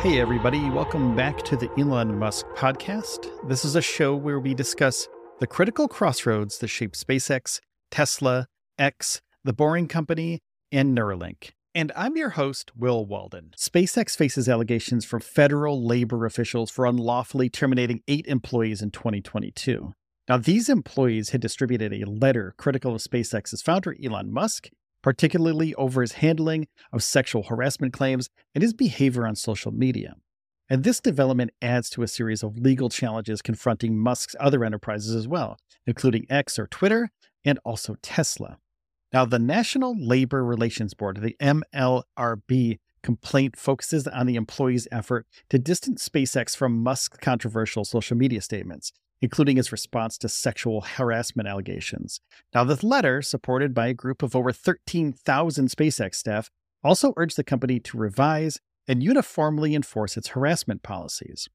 Hey, everybody, welcome back to the Elon Musk podcast. This is a show where we discuss the critical crossroads that shape SpaceX, Tesla, X, The Boring Company, and Neuralink. And I'm your host, Will Walden. SpaceX faces allegations from federal labor officials for unlawfully terminating eight employees in 2022. Now, these employees had distributed a letter critical of SpaceX's founder, Elon Musk, particularly over his handling of sexual harassment claims and his behavior on social media. And this development adds to a series of legal challenges confronting Musk's other enterprises as well, including X or Twitter and also Tesla. Now, the National Labor Relations Board, the NLRB, complaint focuses on the employee's effort to distance SpaceX from Musk's controversial social media statements, including his response to sexual harassment allegations. Now, this letter, supported by a group of over 13,000 SpaceX staff, also urged the company to revise and uniformly enforce its harassment policies.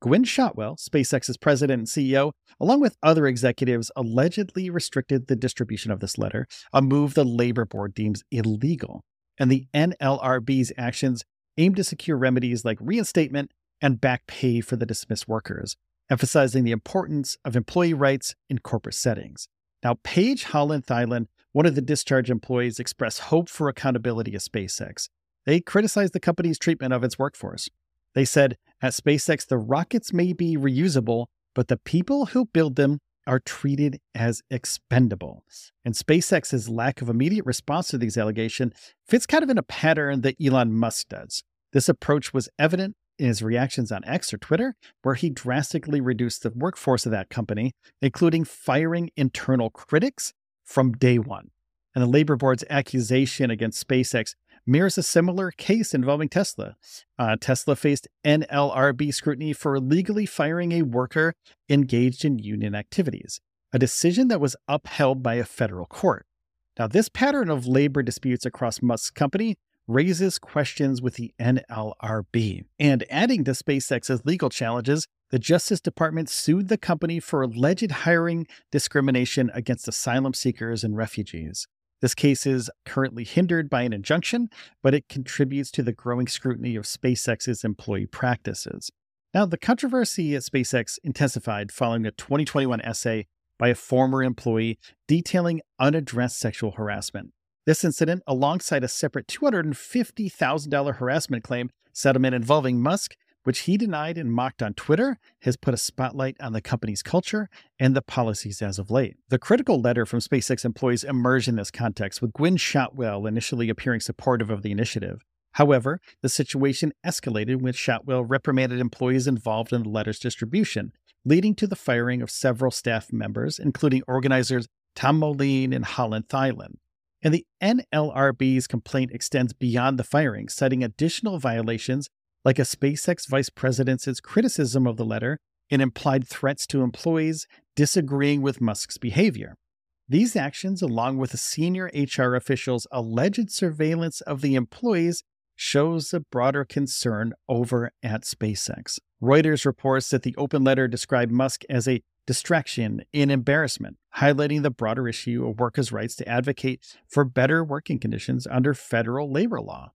Gwynne Shotwell, SpaceX's president and CEO, along with other executives, allegedly restricted the distribution of this letter, a move the Labor Board deems illegal. And the NLRB's actions aim to secure remedies like reinstatement and back pay for the dismissed workers, emphasizing the importance of employee rights in corporate settings. Now, Paige Holland Thielen, one of the discharge employees, expressed hope for accountability at SpaceX. They criticized the company's treatment of its workforce. They said, at SpaceX, the rockets may be reusable, but the people who build them are treated as expendable. And SpaceX's lack of immediate response to these allegations fits kind of in a pattern that Elon Musk does. This approach was evident his reactions on X or Twitter, where he drastically reduced the workforce of that company, including firing internal critics from day one. And the labor board's accusation against SpaceX mirrors a similar case involving Tesla. Uh, Tesla faced NLRB scrutiny for illegally firing a worker engaged in union activities, a decision that was upheld by a federal court. Now, this pattern of labor disputes across Musk's company raises questions with the NLRB. And adding to SpaceX's legal challenges, the Justice Department sued the company for alleged hiring discrimination against asylum seekers and refugees. This case is currently hindered by an injunction, but it contributes to the growing scrutiny of SpaceX's employee practices. Now, the controversy at SpaceX intensified following a 2021 essay by a former employee detailing unaddressed sexual harassment. This incident, alongside a separate $250,000 harassment claim settlement involving Musk, which he denied and mocked on Twitter, has put a spotlight on the company's culture and the policies as of late. The critical letter from SpaceX employees emerged in this context, with Gwynne Shotwell initially appearing supportive of the initiative. However, the situation escalated when Shotwell reprimanded employees involved in the letter's distribution, leading to the firing of several staff members, including organizers Tom Moline and Holland Thielen. And the NLRB's complaint extends beyond the firing, citing additional violations like a SpaceX vice president's criticism of the letter and implied threats to employees disagreeing with Musk's behavior. These actions, along with a senior HR official's alleged surveillance of the employees, shows a broader concern over at SpaceX. Reuters reports that the open letter described Musk as a distraction, and embarrassment, highlighting the broader issue of workers' rights to advocate for better working conditions under federal labor law.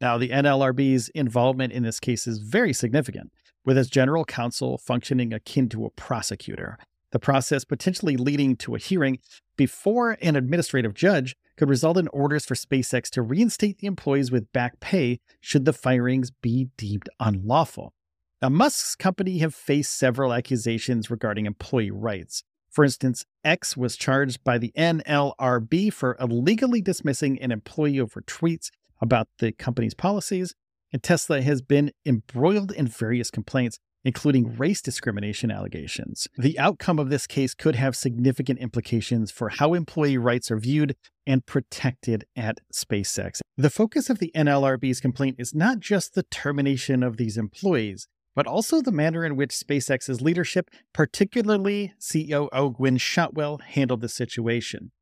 Now, the NLRB's involvement in this case is very significant, with its general counsel functioning akin to a prosecutor. The process potentially leading to a hearing before an administrative judge could result in orders for SpaceX to reinstate the employees with back pay should the firings be deemed unlawful. Now, Musk's company have faced several accusations regarding employee rights. For instance, X was charged by the NLRB for illegally dismissing an employee over tweets about the company's policies, and Tesla has been embroiled in various complaints, including race discrimination allegations. The outcome of this case could have significant implications for how employee rights are viewed and protected at SpaceX. The focus of the NLRB's complaint is not just the termination of these employees, but also the manner in which SpaceX's leadership, particularly COO Gwynne Shotwell, handled the situation.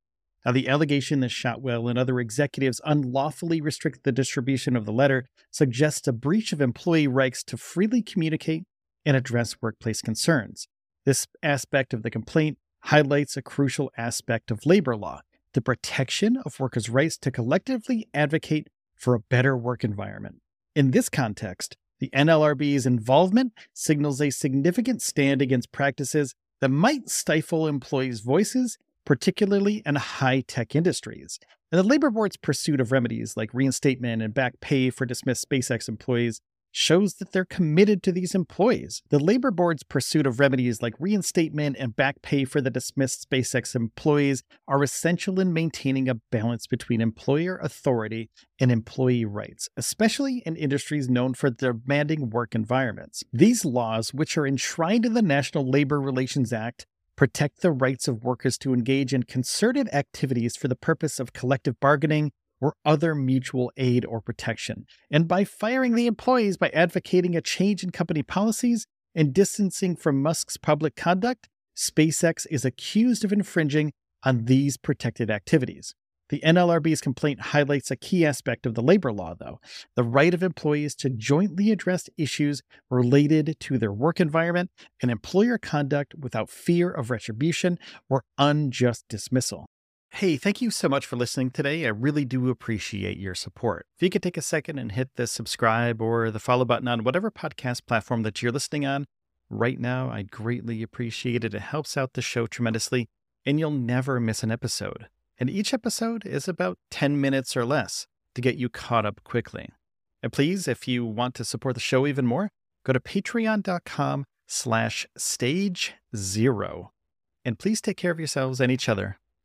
Now, the allegation that Shotwell and other executives unlawfully restricted the distribution of the letter suggests a breach of employee rights to freely communicate and address workplace concerns. This aspect of the complaint highlights a crucial aspect of labor law the protection of workers' rights to collectively advocate for a better work environment. In this context, The NLRB's involvement signals a significant stand against practices that might stifle employees' voices, particularly in high tech industries. And the Labor Board's pursuit of remedies like reinstatement and back pay for dismissed SpaceX employees shows that they're committed to these employees. The Labor Board's pursuit of remedies like reinstatement and back pay for the dismissed SpaceX employees are essential in maintaining a balance between employer authority and employee rights, especially in industries known for demanding work environments. These laws, which are enshrined in the National Labor Relations Act, protect the rights of workers to engage in concerted activities for the purpose of collective bargaining or other mutual aid or protection. And by firing the employees by advocating a change in company policies and distancing from Musk's public conduct, SpaceX is accused of infringing on these protected activities. The NLRB's complaint highlights a key aspect of the labor law, though the right of employees to jointly address issues related to their work environment and employer conduct without fear of retribution or unjust dismissal. Hey, thank you so much for listening today. I really do appreciate your support. If you could take a second and hit the subscribe or the follow button on whatever podcast platform that you're listening on right now, I'd greatly appreciate it. It helps out the show tremendously, and you'll never miss an episode. And each episode is about 10 minutes or less to get you caught up quickly. And please, if you want to support the show even more, go to patreon.com slash stage zero. And please take care of yourselves and each other